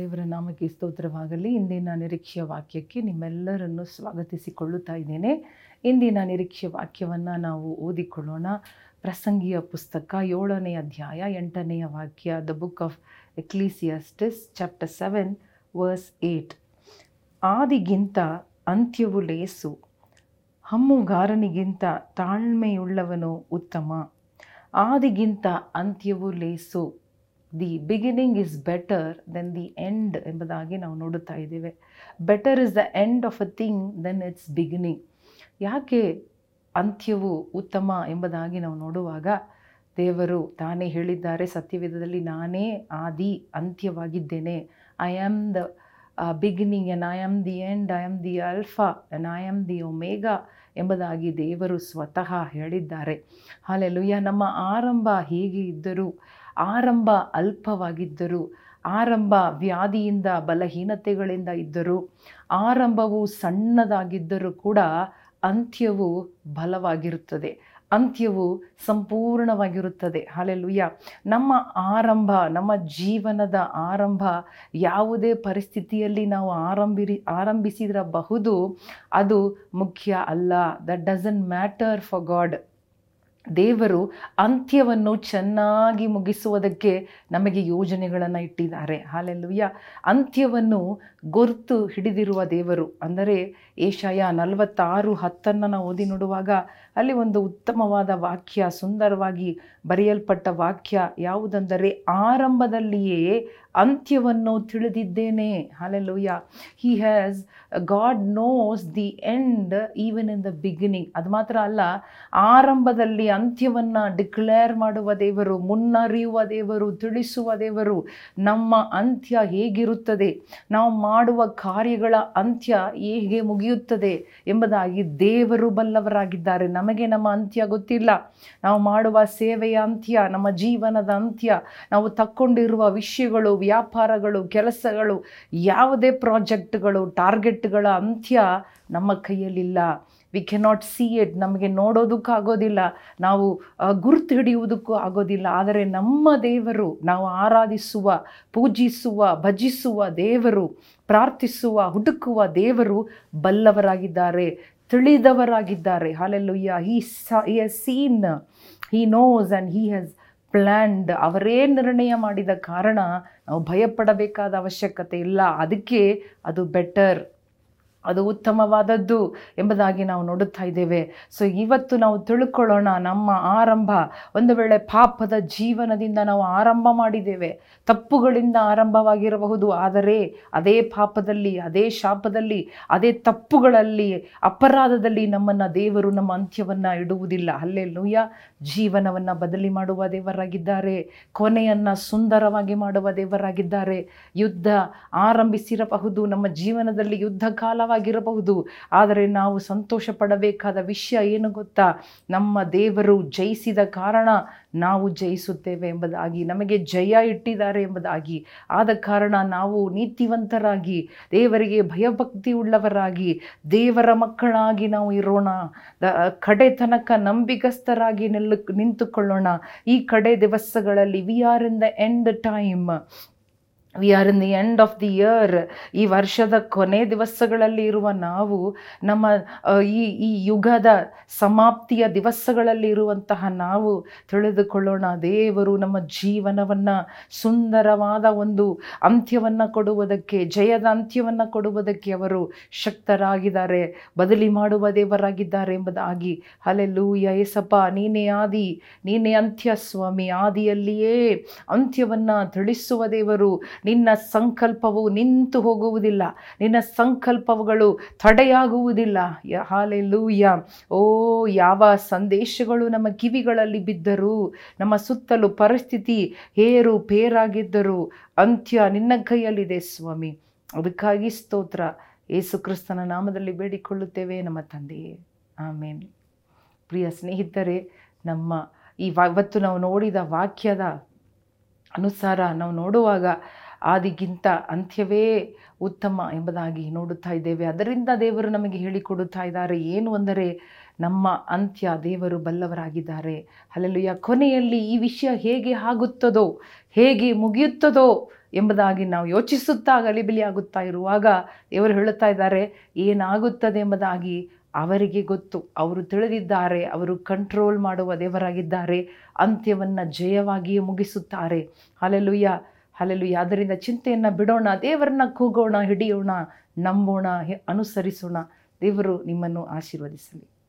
ದೇವರ ನಾಮಕ್ಕೆ ಸ್ತೋತ್ರವಾಗಲಿ. ಇಂದಿನ ನಿರೀಕ್ಷೆಯ ವಾಕ್ಯಕ್ಕೆ ನಿಮ್ಮೆಲ್ಲರನ್ನು ಸ್ವಾಗತಿಸಿಕೊಳ್ಳುತ್ತಾ ಇದ್ದೇನೆ. ಇಂದಿನ ನಿರೀಕ್ಷೆ ವಾಕ್ಯವನ್ನು ನಾವು ಓದಿಕೊಳ್ಳೋಣ. ಪ್ರಸಂಗಿಯ ಪುಸ್ತಕ ಏಳನೇ ಅಧ್ಯಾಯ ಎಂಟನೆಯ ವಾಕ್ಯ the book of Ecclesiastes chapter seven verse eight ಆದಿಗಿಂತ ಅಂತ್ಯವು ಲೇಸು, ಹಮ್ಮುಗಾರನಿಗಿಂತ ತಾಳ್ಮೆಯುಳ್ಳವನು ಉತ್ತಮ. ಆದಿಗಿಂತ ಅಂತ್ಯವು ಲೇಸು the beginning is better than the end ಎಂಬುದಾಗಿ ನಾವು ನೋಡುತ್ತಾ ಇದ್ದೇವೆ. Better is the end of a thing than its beginning ಯಾಕೆ ಅಂತ್ಯವು ಉತ್ತಮ ಎಂಬುದಾಗಿ ನಾವು ನೋಡುವಾಗ ದೇವರು ತಾನೇ ಹೇಳಿದ್ದಾರೆ, ಸತ್ಯವೇದದಲ್ಲಿ ನಾನೇ ಆದಿ, ಅಂತ್ಯವಾಗಿದ್ದೇನೆ. I am the beginning and I am the end I am the alpha and I am the omega ಎಂಬುದಾಗಿ ದೇವರು ಸ್ವತಃ ಹೇಳಿದ್ದಾರೆ. ಹಾಲೆಲುಯ್ಯ ನಮ್ಮ ಆರಂಭ ಹೇಗೆ ಇದ್ದರೂ ಆರಂಭ ಅಲ್ಪವಾಗಿದ್ದರೂ. ಆರಂಭ ವ್ಯಾಧಿಯಿಂದ, ಬಲಹೀನತೆಗಳಿಂದ ಇದ್ದರೂ. ಆರಂಭವು ಸಣ್ಣದಾಗಿದ್ದರೂ ಕೂಡ ಅಂತ್ಯವು ಬಲವಾಗಿರುತ್ತದೆ. ಅಂತ್ಯವು ಸಂಪೂರ್ಣವಾಗಿರುತ್ತದೆ. ಹಾಲೆಲುಯ್ಯ. ನಮ್ಮ ಆರಂಭ, ನಮ್ಮ ಜೀವನದ ಆರಂಭ ಯಾವುದೇ ಪರಿಸ್ಥಿತಿಯಲ್ಲಿ ನಾವು ಆರಂಭಿರಿ, ಆರಂಭಿಸಿರಬಹುದು, ಅದು ಮುಖ್ಯ ಅಲ್ಲ. That doesn't matter for God ದೇವರು ಅಂತ್ಯವನ್ನು ಚೆನ್ನಾಗಿ ಮುಗಿಸುವುದಕ್ಕೆ ನಮಗೆ ಯೋಜನೆಗಳನ್ನು ಇಟ್ಟಿದ್ದಾರೆ. ಹಾಲೆಲ್ಲುಯ್ಯ ಅಂತ್ಯವನ್ನು ಗುರುತು ಹಿಡಿದಿರುವ ದೇವರು, ಅಂದರೆ ಏಷಾಯ ನಲವತ್ತಾರು ಹತ್ತನ್ನು ನಾವು ಓದಿ ನೋಡುವಾಗ ಅಲ್ಲಿ ಒಂದು ಉತ್ತಮವಾದ ವಾಕ್ಯ, ಸುಂದರವಾಗಿ ಬರೆಯಲ್ಪಟ್ಟ ವಾಕ್ಯ ಯಾವುದೆಂದರೆ, ಆರಂಭದಲ್ಲಿಯೇ ಅಂತ್ಯವನ್ನು ತಿಳಿದಿದ್ದೇನೆ. Hallelujah he has God knows the end even in the beginning ಅದು ಮಾತ್ರ ಅಲ್ಲ, ಆರಂಭದಲ್ಲಿ ಅಂತ್ಯವನ್ನು ಡಿಕ್ಲೇರ್ ಮಾಡುವ ದೇವರು, ಮುನ್ನರಿಯುವ ದೇವರು, ತಿಳಿಸುವ ದೇವರು ನಮ್ಮ ಅಂತ್ಯ ಹೇಗಿರುತ್ತದೆ? ನಾವು ಮಾಡುವ ಕಾರ್ಯಗಳ ಅಂತ್ಯ ಹೇಗೆ ಮುಗಿಯುತ್ತದೆ ಎಂಬುದಾಗಿ ದೇವರು ಬಲ್ಲವರಾಗಿದ್ದಾರೆ. ನಮಗೆ ನಮ್ಮ ಅಂತ್ಯ ಗೊತ್ತಿಲ್ಲ. ನಾವು ಮಾಡುವ ಸೇವೆಯ ಅಂತ್ಯ, ನಮ್ಮ ಜೀವನದ ಅಂತ್ಯ, ನಾವು ತಕ್ಕೊಂಡಿರುವ ವಿಷಯಗಳು, ವ್ಯಾಪಾರಗಳು, ಕೆಲಸಗಳು, ಯಾವುದೇ ಪ್ರಾಜೆಕ್ಟ್ಗಳು, ಟಾರ್ಗೆಟ್ಗಳ ಅಂತ್ಯ ನಮ್ಮ ಕೈಯಲ್ಲಿಲ್ಲ. ವಿ ಕೆನಾಟ್ ಸಿ ಇಟ್ ನಮಗೆ ನೋಡೋದಕ್ಕೂ ಆಗೋದಿಲ್ಲ. ನಾವು ಗುರುತು ಹಿಡಿಯುವುದಕ್ಕೂ ಆಗೋದಿಲ್ಲ. ಆದರೆ ನಮ್ಮ ದೇವರು, ನಾವು ಆರಾಧಿಸುವ, ಪೂಜಿಸುವ, ಭಜಿಸುವ ದೇವರು, ಪ್ರಾರ್ಥಿಸುವ, ಹುಡುಕುವ ದೇವರು ಬಲ್ಲವರಾಗಿದ್ದಾರೆ. ತಿಳಿದವರಾಗಿದ್ದಾರೆ. Hallelujah he he has seen he knows and he has planned ಅವರೇ ನಿರ್ಣಯ ಮಾಡಿದ ಕಾರಣ ನಾವು ಭಯಪಡಬೇಕಾದ ಅವಶ್ಯಕತೆ ಇಲ್ಲ. ಅದಕ್ಕೆ ಅದು ಬೆಟರ್ ಅದು ಉತ್ತಮವಾದದ್ದು ಎಂಬುದಾಗಿ ನಾವು ನೋಡುತ್ತಾ ಇದ್ದೇವೆ. ಸೊ ಇವತ್ತು ನಾವು ತಿಳ್ಕೊಳ್ಳೋಣ ನಮ್ಮ ಆರಂಭ. ಒಂದು ವೇಳೆ ಪಾಪದ ಜೀವನದಿಂದ ನಾವು ಆರಂಭ ಮಾಡಿದ್ದೇವೆ. ತಪ್ಪುಗಳಿಂದ ಆರಂಭವಾಗಿರಬಹುದು. ಆದರೆ ಅದೇ ಪಾಪದಲ್ಲಿ, ಅದೇ ಶಾಪದಲ್ಲಿ, ಅದೇ ತಪ್ಪುಗಳಲ್ಲಿ, ಅಪರಾಧದಲ್ಲಿ ನಮ್ಮನ್ನು ದೇವರು ನಮ್ಮ ಅಂತ್ಯವನ್ನು ಇಡುವುದಿಲ್ಲ. ಅಲ್ಲೇ ಲೂಯ ಜೀವನವನ್ನು ಬದಲಿ ಮಾಡುವ ದೇವರಾಗಿದ್ದಾರೆ. ಕೊನೆಯನ್ನು ಸುಂದರವಾಗಿ ಮಾಡುವ ದೇವರಾಗಿದ್ದಾರೆ. ಯುದ್ಧ ಆರಂಭಿಸಿರಬಹುದು. ನಮ್ಮ ಜೀವನದಲ್ಲಿ ಯುದ್ಧ ಕಾಲವಾಗಿರಬಹುದು ಆದರೆ ನಾವು ಸಂತೋಷ ಪಡಬೇಕಾದ ವಿಷಯ ಏನು ಗೊತ್ತಾ? ನಮ್ಮ ದೇವರು ಜಯಿಸಿದ ಕಾರಣ ನಾವು ಜಯಿಸುತ್ತೇವೆ ಎಂಬುದಾಗಿ, ನಮಗೆ ಜಯ ಇಟ್ಟಿದ್ದಾರೆ ಎಂಬುದಾಗಿ. ಆದ ಕಾರಣ ನಾವು ನೀತಿವಂತರಾಗಿ, ದೇವರಿಗೆ ಭಯಭಕ್ತಿ ಉಳ್ಳವರಾಗಿ ದೇವರ ಮಕ್ಕಳಾಗಿ ನಾವು ಇರೋಣ. ಕಡೆ ತನಕ ನಂಬಿಗಸ್ತರಾಗಿ ನಿಲ್ಲು, ನಿಂತುಕೊಳ್ಳೋಣ. ಈ ಕಡೆ ದಿವಸಗಳಲ್ಲಿ we are in the end time we are in the end of the year ಈ ವರ್ಷದ ಕೊನೆ ದಿವಸಗಳಲ್ಲಿ ಇರುವ ನಾವು ನಮ್ಮ ಈ ಈ ಯುಗದ ಸಮಾಪ್ತಿಯ ದಿವಸಗಳಲ್ಲಿ ಇರುವಂತಹ ನಾವು ತಿಳಿದುಕೊಳ್ಳೋಣ. ದೇವರು ನಮ್ಮ ಜೀವನವನ್ನು ಸುಂದರವಾದ ಒಂದು ಅಂತ್ಯವನ್ನು ಕೊಡುವುದಕ್ಕೆ, ಜಯದ ಅಂತ್ಯವನ್ನು ಕೊಡುವುದಕ್ಕೆ ಅವರು ಶಕ್ತರಾಗಿದ್ದಾರೆ, ಬದಲಿ ಮಾಡುವ ದೇವರಾಗಿದ್ದಾರೆ ಎಂಬುದಾಗಿ. ಅಲ್ಲೆಲ್ಲೂ ಯೇಸಪ್ಪ ನೀನೇ ಆದಿ, ನೀನೇ ಅಂತ್ಯ ಸ್ವಾಮಿ, ಆದಿಯಲ್ಲಿಯೇ ಅಂತ್ಯವನ್ನು ತಿಳಿಸುವ ದೇವರು ನಿನ್ನ ಸಂಕಲ್ಪವು ನಿಂತು ಹೋಗುವುದಿಲ್ಲ. ನಿನ್ನ ಸಂಕಲ್ಪಗಳು ತಡೆಯಾಗುವುದಿಲ್ಲ. ಹಾಲೆ ಲೂಯ್ಯ ಓ, ಯಾವ ಸಂದೇಶಗಳು ನಮ್ಮ ಕಿವಿಗಳಲ್ಲಿ ಬಿದ್ದರೂ, ನಮ್ಮ ಸುತ್ತಲೂ ಪರಿಸ್ಥಿತಿ ಹೇರು ಪೇರಾಗಿದ್ದರೂ ಅಂತ್ಯ ನಿನ್ನ ಕೈಯಲ್ಲಿದೆ ಸ್ವಾಮಿ. ಅದಕ್ಕಾಗಿ ಸ್ತೋತ್ರ. ಯೇಸು ಕ್ರಿಸ್ತನ ನಾಮದಲ್ಲಿ ಬೇಡಿಕೊಳ್ಳುತ್ತೇವೆ ನಮ್ಮ ತಂದೆಯೇ. ಆಮೇನ್. ಪ್ರಿಯ ಸ್ನೇಹಿತರೆ, ನಮ್ಮ ಈ ಇವತ್ತು ನಾವು ನೋಡಿದ ವಾಕ್ಯದ ಅನುಸಾರ ನಾವು ನೋಡುವಾಗ ಆದಿಗಿಂತ ಅಂತ್ಯವೇ ಉತ್ತಮ ಎಂಬುದಾಗಿ ನೋಡುತ್ತಾ ಇದ್ದೇವೆ. ಅದರಿಂದ ದೇವರು ನಮಗೆ ಹೇಳಿಕೊಡುತ್ತಾ ಇದ್ದಾರೆ, ಏನು ಅಂದರೆ ನಮ್ಮ ಅಂತ್ಯ ದೇವರು ಬಲ್ಲವರಾಗಿದ್ದಾರೆ. ಅಲ್ಲೆಲ್ಲುಯ್ಯ ಕೊನೆಯಲ್ಲಿ ಈ ವಿಷಯ ಹೇಗೆ ಆಗುತ್ತದೋ, ಹೇಗೆ ಮುಗಿಯುತ್ತದೋ ಎಂಬುದಾಗಿ ನಾವು ಯೋಚಿಸುತ್ತಾ ಗಲಿಬಿಲಿ ಆಗುತ್ತಾ ಇರುವಾಗ ದೇವರು ಹೇಳುತ್ತಾ ಇದ್ದಾರೆ, ಏನಾಗುತ್ತದೆ ಎಂಬುದಾಗಿ ಅವರಿಗೆ ಗೊತ್ತು. ಅವರು ತಿಳಿದಿದ್ದಾರೆ, ಅವರು ಕಂಟ್ರೋಲ್ ಮಾಡುವ ದೇವರಾಗಿದ್ದಾರೆ, ಅಂತ್ಯವನ್ನು ಜಯವಾಗಿಯೇ ಮುಗಿಸುತ್ತಾರೆ. ಅಲ್ಲೆಲ್ಲುಯ್ಯ ಅಲ್ಲೆಲ್ಲುಯ್ಯ ಅದರಿಂದ ಚಿಂತೆಯನ್ನು ಬಿಡೋಣ ದೇವರನ್ನ ಕೂಗೋಣ ಹಿಡಿಯೋಣ ನಂಬೋಣ ಅನುಸರಿಸೋಣ. ದೇವರು ನಿಮ್ಮನ್ನು ಆಶೀರ್ವದಿಸಲಿ.